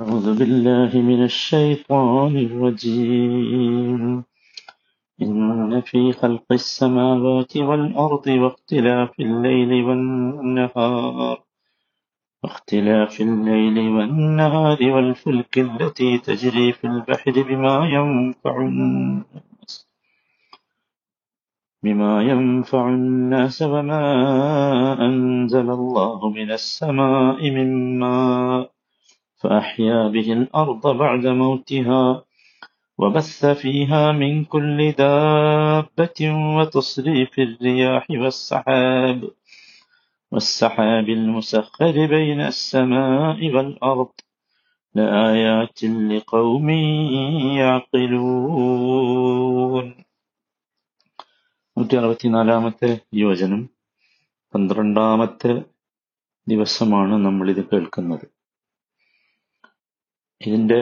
أعوذ بالله من الشيطان الرجيم. إن في خلق السماوات والأرض واختلاف الليل والنهار. واختلاف الليل والنهار والفلك التي تجري في البحر بما ينفع الناس. بما ينفع الناس وما أنزل الله من السماء من ماء. فأحيا به الأرض بعد موتها وبث فيها من كل دابة وتصريف الرياح والسحاب والسحاب المسخر بين السماء والأرض لآيات لقوم يعقلون നൂറ്റി അറുപത്തിനാലാമത്തെ യോജനം പന്ത്രണ്ടാമത്തെ ദിവസമാണ് നമ്മൾ ഇത് കേൾക്കുന്നത് ഇതിന്റെ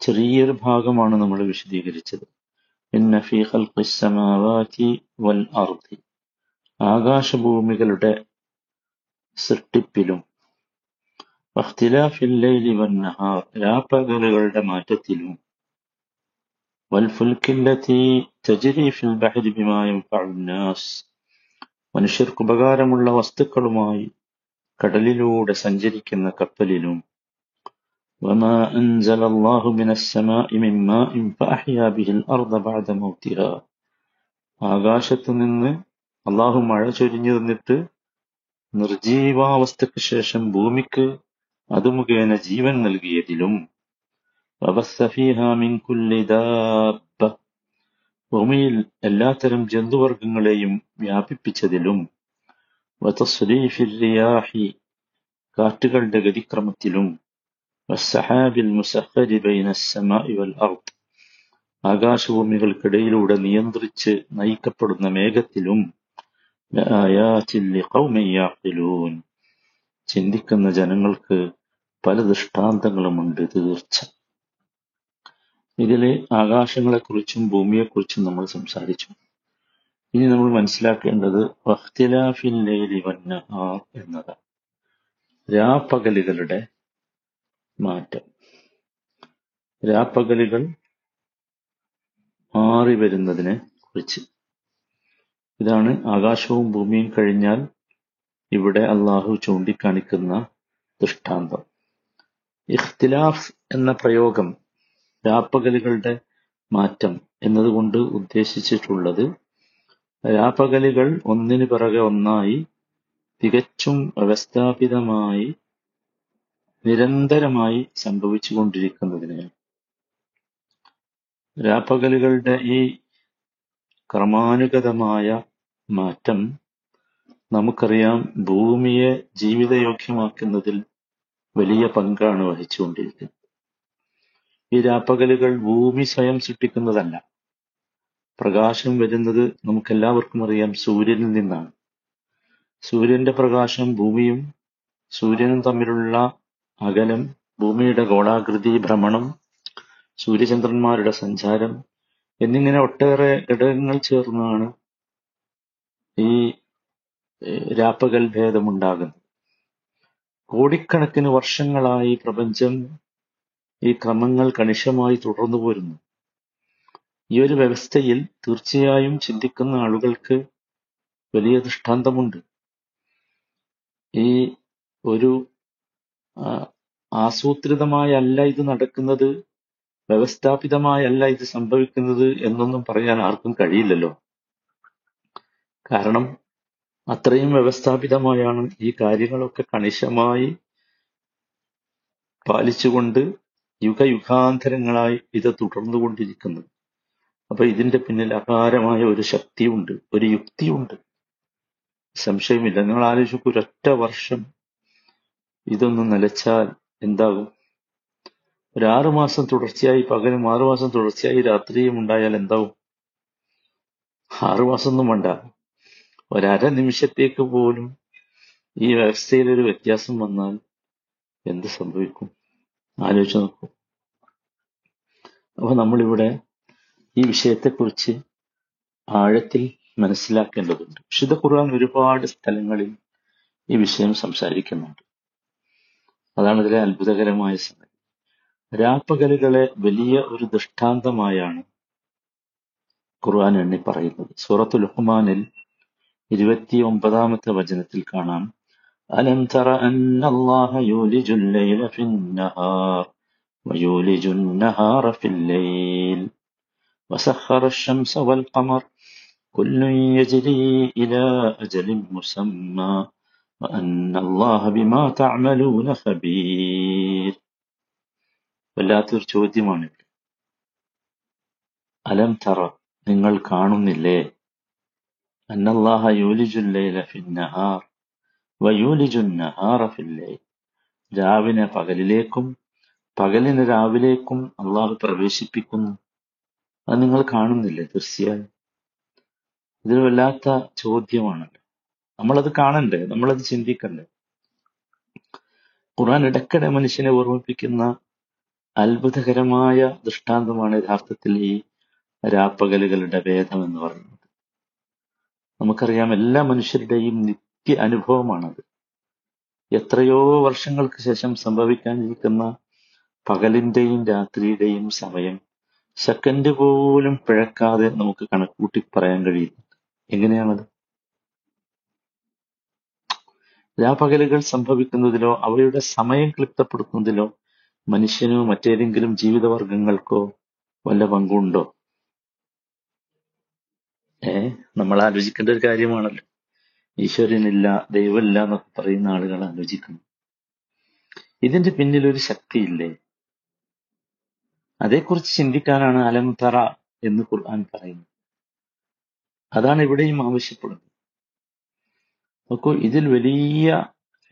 ചെറിയൊരു ഭാഗമാണ് നമ്മൾ വിശദീകരിച്ചത് ഇന്ന ഫീ ഖൽഖിസ് സമാവാതി വൽ അർദി ആകാശഭൂമികളുടെ സൃഷ്ടിപ്പിലും വഖ്തിലാഫിൽ ലൈലി വൻ നഹാർ രാപ്പകലുകളുടെ മാറ്റത്തിലും والفلك التي تجري في البحر بما ينفع الناس മനുഷ്യർക്ക് ഉപകാരമുള്ള വസ്തുക്കളുമായി കടലിലൂടെ സഞ്ചരിക്കുന്ന കപ്പലിലും وما أنزل الله من السماء من ماء فأحيا به الأرض بعد موتها ആകാശത്ത് നിന്ന് അള്ളാഹു മഴ ചൊരിഞ്ഞു തന്നിട്ട് നിർജീവാവസ്ഥയ്ക്ക് ശേഷം ഭൂമിക്ക് അത് മുഖേന ജീവൻ നൽകിയതിലും وبث فيها من كل دابة ഭൂമിയിൽ എല്ലാത്തരം ജന്തുവർഗങ്ങളെയും വ്യാപിപ്പിച്ചതിലും وتصريف الرياح കാറ്റുകളുടെ ഗതിക്രമത്തിലും വസ്സഹാബിൽ മുസഹരി ബൈന സമായി വൽ അർദ് ആകാശഭൂമികൾക്കിടയിലൂടെ നിയന്ത്രിച്ച് നയിക്കപ്പെടുന്ന മേഘത്തിലും ചിന്തിക്കുന്ന ജനങ്ങൾക്ക് പല ദൃഷ്ടാന്തങ്ങളുമുണ്ട് തീർച്ച. ഇതിലെ ആകാശങ്ങളെക്കുറിച്ചും ഭൂമിയെക്കുറിച്ചും നമ്മൾ സംസാരിച്ചു. ഇനി നമ്മൾ മനസ്സിലാക്കേണ്ടത് വഖ്തിലാഫിൻ ലൈലി വന്നഹാർ എന്നതാണ്. രാപ്പകലുകളുടെ മാറ്റം. രാപ്പകലുകൾ മാറി വരുന്നതിനെ കുറിച്ച്. ഇതാണ് ആകാശവും ഭൂമിയും കഴിഞ്ഞാൽ ഇവിടെ അള്ളാഹു ചൂണ്ടിക്കാണിക്കുന്ന ദൃഷ്ടാന്തം. ഇഖ്തിലാഫ് എന്ന പ്രയോഗം രാപ്പകലുകളുടെ മാറ്റം എന്നതുകൊണ്ട് ഉദ്ദേശിച്ചിട്ടുള്ളത് രാപ്പകലുകൾ ഒന്നിനു പിറകെ ഒന്നായി തികച്ചും വ്യവസ്ഥാപിതമായി നിരന്തരമായി സംഭവിച്ചുകൊണ്ടിരിക്കുന്നതിനെയാണ് രാപ്പകലുകളുടെ ഈ ക്രമാനുഗതമായ മാറ്റം നമുക്കറിയാം ഭൂമിയെ ജീവിതയോഗ്യമാക്കുന്നതിൽ വലിയ പങ്കാണ് വഹിച്ചുകൊണ്ടിരിക്കുന്നത്. ഈ രാപ്പകലുകൾ ഭൂമി സ്വയം സൃഷ്ടിക്കുന്നതല്ല. പ്രകാശം വരുന്നത് നമുക്കെല്ലാവർക്കും അറിയാം സൂര്യനിൽ നിന്നാണ്. സൂര്യന്റെ പ്രകാശം ഭൂമിയും സൂര്യനും തമ്മിലുള്ള അകലം ഭൂമിയുടെ ഗോളാകൃതി ഭ്രമണം സൂര്യചന്ദ്രന്മാരുടെ സഞ്ചാരം എന്നിങ്ങനെ ഒട്ടേറെ ഘടകങ്ങൾ ചേർന്നാണ് ഈ രാപ്പകൽ ഭേദമുണ്ടാകുന്നത്. കോടിക്കണക്കിന് വർഷങ്ങളായി പ്രപഞ്ചം ഈ ക്രമങ്ങൾ കണിശമായി തുടർന്നു പോരുന്നു. ഈ ഒരു വ്യവസ്ഥയിൽ തീർച്ചയായും ചിന്തിക്കുന്ന ആളുകൾക്ക് വലിയ ദൃഷ്ടാന്തമുണ്ട്. ഈ ഒരു ആസൂത്രിതമായല്ല ഇത് നടക്കുന്നത് വ്യവസ്ഥാപിതമായല്ല ഇത് സംഭവിക്കുന്നത് എന്നൊന്നും പറയാൻ ആർക്കും കഴിയില്ലല്ലോ. കാരണം അത്രയും വ്യവസ്ഥാപിതമായാണ് ഈ കാര്യങ്ങളൊക്കെ കണിശമായി പാലിച്ചുകൊണ്ട് യുഗയുഗാന്തരങ്ങളായി ഇത് തുടർന്നു തുടർന്നുകൊണ്ടിരിക്കുന്നത്. അപ്പൊ ഇതിന്റെ പിന്നിൽ അപാരമായ ഒരു ശക്തിയുണ്ട് ഒരു യുക്തിയുണ്ട്. സംശയമില്ല. നിങ്ങൾ ആലോചിക്കും ഒരൊറ്റ വർഷം ഇതൊന്ന് നിലച്ചാൽ എന്താകും? ഒരു ആറു മാസം തുടർച്ചയായി പകലും ആറു മാസം തുടർച്ചയായി രാത്രിയും ഉണ്ടായാൽ എന്താവും ആറു മാസം ഒന്നും വേണ്ട. ഒരര നിമിഷത്തേക്ക് പോലും ഈ വ്യവസ്ഥയിൽ ഒരു വ്യത്യാസം വന്നാൽ എന്ത് സംഭവിക്കും? ആലോചിച്ച് നോക്കൂ. അപ്പൊ നമ്മളിവിടെ ഈ വിഷയത്തെക്കുറിച്ച് ആഴത്തിൽ മനസ്സിലാക്കേണ്ടതുണ്ട്. വിശുദ്ധ ഖുർആൻ ഒരുപാട് സ്ഥലങ്ങളിൽ ഈ വിഷയം സംസാരിക്കുന്നുണ്ട്. അതാണ് ഇതിലെ അത്ഭുതകരമായ സംഗതി രാപ്പകലുകളെ വലിയ ഒരു ദൃഷ്ടാന്തമായാണ് ഖുർആൻ എണ്ണി പറയുന്നത് സൂറത്തു ലുഹ്മാനിൽ ഇരുപത്തി ഒമ്പതാമത്തെ വചനത്തിൽ കാണാം അലം തറ അന്നല്ലാഹ യൂലിജുൽ ലൈല ഫിന്നഹാർ ويولج النهار في الليل وسخر الشمس والقمر كل يجري إلى أجل مسمى وأن الله بما تعملون خبير വല്ലാത്തൊരു ചോദ്യമാണ് അലം തറ നിങ്ങൾ കാണുന്നില്ലേ അന്നല്ലാഹ യൂലിജുല്ലൈല ഫിന്നഹാർ വയൂലിജുന്നഹാറ ഫില്ലൈൽ രാവിനെ പകലിലേക്കും പകലിന് രാവിലേക്കും അള്ളാഹു പ്രവേശിപ്പിക്കുന്നു അത് നിങ്ങൾ കാണുന്നില്ലേ തീർച്ചയായും ഇതൊരു വല്ലാത്ത ചോദ്യമാണല്ലോ നമ്മളത് കാണണ്ടേ? നമ്മളത് ചിന്തിക്കണ്ടേ? ഖുർആൻ ഇടയ്ക്കിടെ മനുഷ്യനെ ഓർമ്മിപ്പിക്കുന്ന അത്ഭുതകരമായ ദൃഷ്ടാന്തമാണ് യഥാർത്ഥത്തിൽ ഈ രാപ്പകലുകളുടെ ഭേദം എന്ന് പറയുന്നത്. നമുക്കറിയാം എല്ലാ മനുഷ്യരുടെയും നിത്യ അനുഭവമാണത്. എത്രയോ വർഷങ്ങൾക്ക് ശേഷം സംഭവിക്കാനിരിക്കുന്ന പകലിന്റെയും രാത്രിയുടെയും സമയം സെക്കൻഡ് പോലും പിഴക്കാതെ നമുക്ക് കണക്കൂട്ടി പറയാൻ കഴിയുന്നുണ്ട്. എങ്ങനെയാണത്? രാപകലുകൾ സംഭവിക്കുന്നതിലോ അവയുടെ സമയം ക്ലിപ്തപ്പെടുത്തുന്നതിലോ മനുഷ്യനോ മറ്റേതെങ്കിലും ജീവിതവർഗങ്ങൾക്കോ വല്ല പങ്കുണ്ടോ? ഏ നമ്മൾ ആലോചിക്കേണ്ട ഒരു കാര്യമാണല്ലോ. ഈശ്വരനില്ല ദൈവമില്ല എന്നൊക്കെ പറയുന്ന ആളുകൾ ആലോചിക്കുന്നു. ഇതിന്റെ പിന്നിൽ ഒരു ശക്തിയില്ലേ? അതേക്കുറിച്ച് ചിന്തിക്കാനാണ് അലം എന്ന് ഖുർആൻ പറയുന്നത്. അതാണ് ഇവിടെയും ആവശ്യപ്പെടുന്നത്. നോക്കൂ ഇതിൽ വലിയ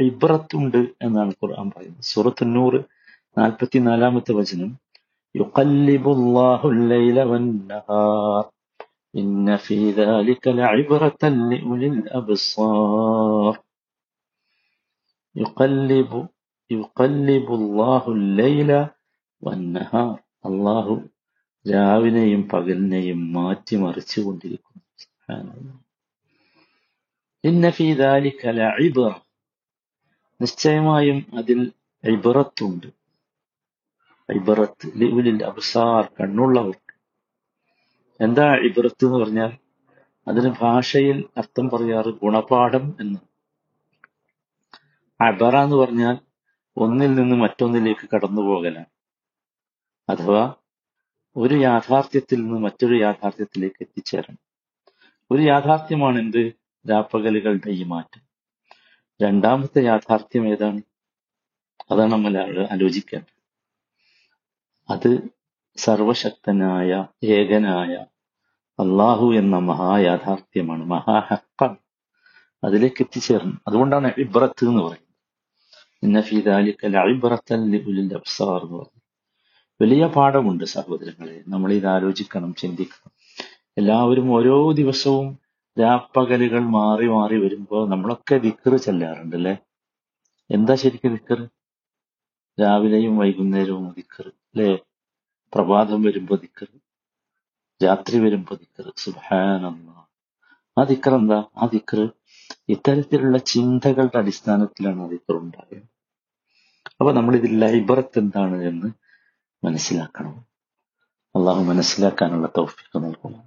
ഇബ്രത്തുണ്ട് എന്നാണ് ഖുർആൻ പറയുന്നത് സൂറത്തുന്നൂറ് നാൽപ്പത്തിനാലാമത്തെ വചനം يقلب الله الليل والنهار إن في ذلك لعبرة لأولي الأبصار يقلب يقلب الله الليل والنهار അള്ളാഹു രാവിലെയും പകലിനെയും മാറ്റി മറിച്ചു കൊണ്ടിരിക്കുന്നു നിശ്ചയമായും അതിൽ ഇബറത്തുണ്ട്. ഇബറത്ത് ലിവിലിൽ അബ്സാർ കണ്ണുള്ളവർക്ക്. എന്താ ഇബറത്ത് എന്ന് പറഞ്ഞാൽ? അതിന് ഭാഷയിൽ അർത്ഥം പറയാറ് ഗുണപാഠം എന്ന്. അബറ എന്ന് പറഞ്ഞാൽ ഒന്നിൽ നിന്ന് മറ്റൊന്നിലേക്ക് കടന്നു പോകലാണ് അഥവാ ഒരു യാഥാർത്ഥ്യത്തിൽ നിന്ന് മറ്റൊരു യാഥാർത്ഥ്യത്തിലേക്ക് എത്തിച്ചേരണം. ഒരു യാഥാർത്ഥ്യമാണ് എന്ത് രാപ്പകലുകളുടെ ഈ മാറ്റം. രണ്ടാമത്തെ യാഥാർത്ഥ്യം ഏതാണ്? അതാണ് നമ്മൾ ആലോചിക്കേണ്ടത്. അത് സർവശക്തനായ ഏകനായ അള്ളാഹു എന്ന മഹായാഥാർത്ഥ്യമാണ് മഹാഹക്കാണ് അതിലേക്ക് എത്തിച്ചേർന്നു. അതുകൊണ്ടാണ് ഇബ്രത്ത് എന്ന് പറയുന്നത്. എന്ന് പറയുന്നത്. വലിയ പാഠമുണ്ട് സഹോദരങ്ങളെ. നമ്മൾ ഇത് ആലോചിക്കണം ചിന്തിക്കണം. എല്ലാവരും ഓരോ ദിവസവും രാപ്പകലുകൾ മാറി മാറി വരുമ്പോൾ നമ്മളൊക്കെ ദിക്കറ് ചെല്ലാറുണ്ട് അല്ലെ എന്താ ശരിക്കും ദിക്കറ് രാവിലെയും വൈകുന്നേരവും ദിക്കറ് അല്ലെ? പ്രഭാതം വരുമ്പോ ദിക്കറ് രാത്രി വരുമ്പോ ദിക്കറ് സുഹാനന്ദ ആ ദിക്കർ എന്താ? ആ ദിക്കറ് ഇത്തരത്തിലുള്ള ചിന്തകളുടെ അടിസ്ഥാനത്തിലാണ് ആ ദിക്കർ ഉണ്ടാകുന്നത് അപ്പൊ നമ്മൾ ഇതിൽ ലൈബറത്ത് എന്താണ് എന്ന് മനസ്സിലാക്കണം. അള്ളാഹു മനസ്സിലാക്കാനുള്ള തൗഫീഖ് നൽകുന്നു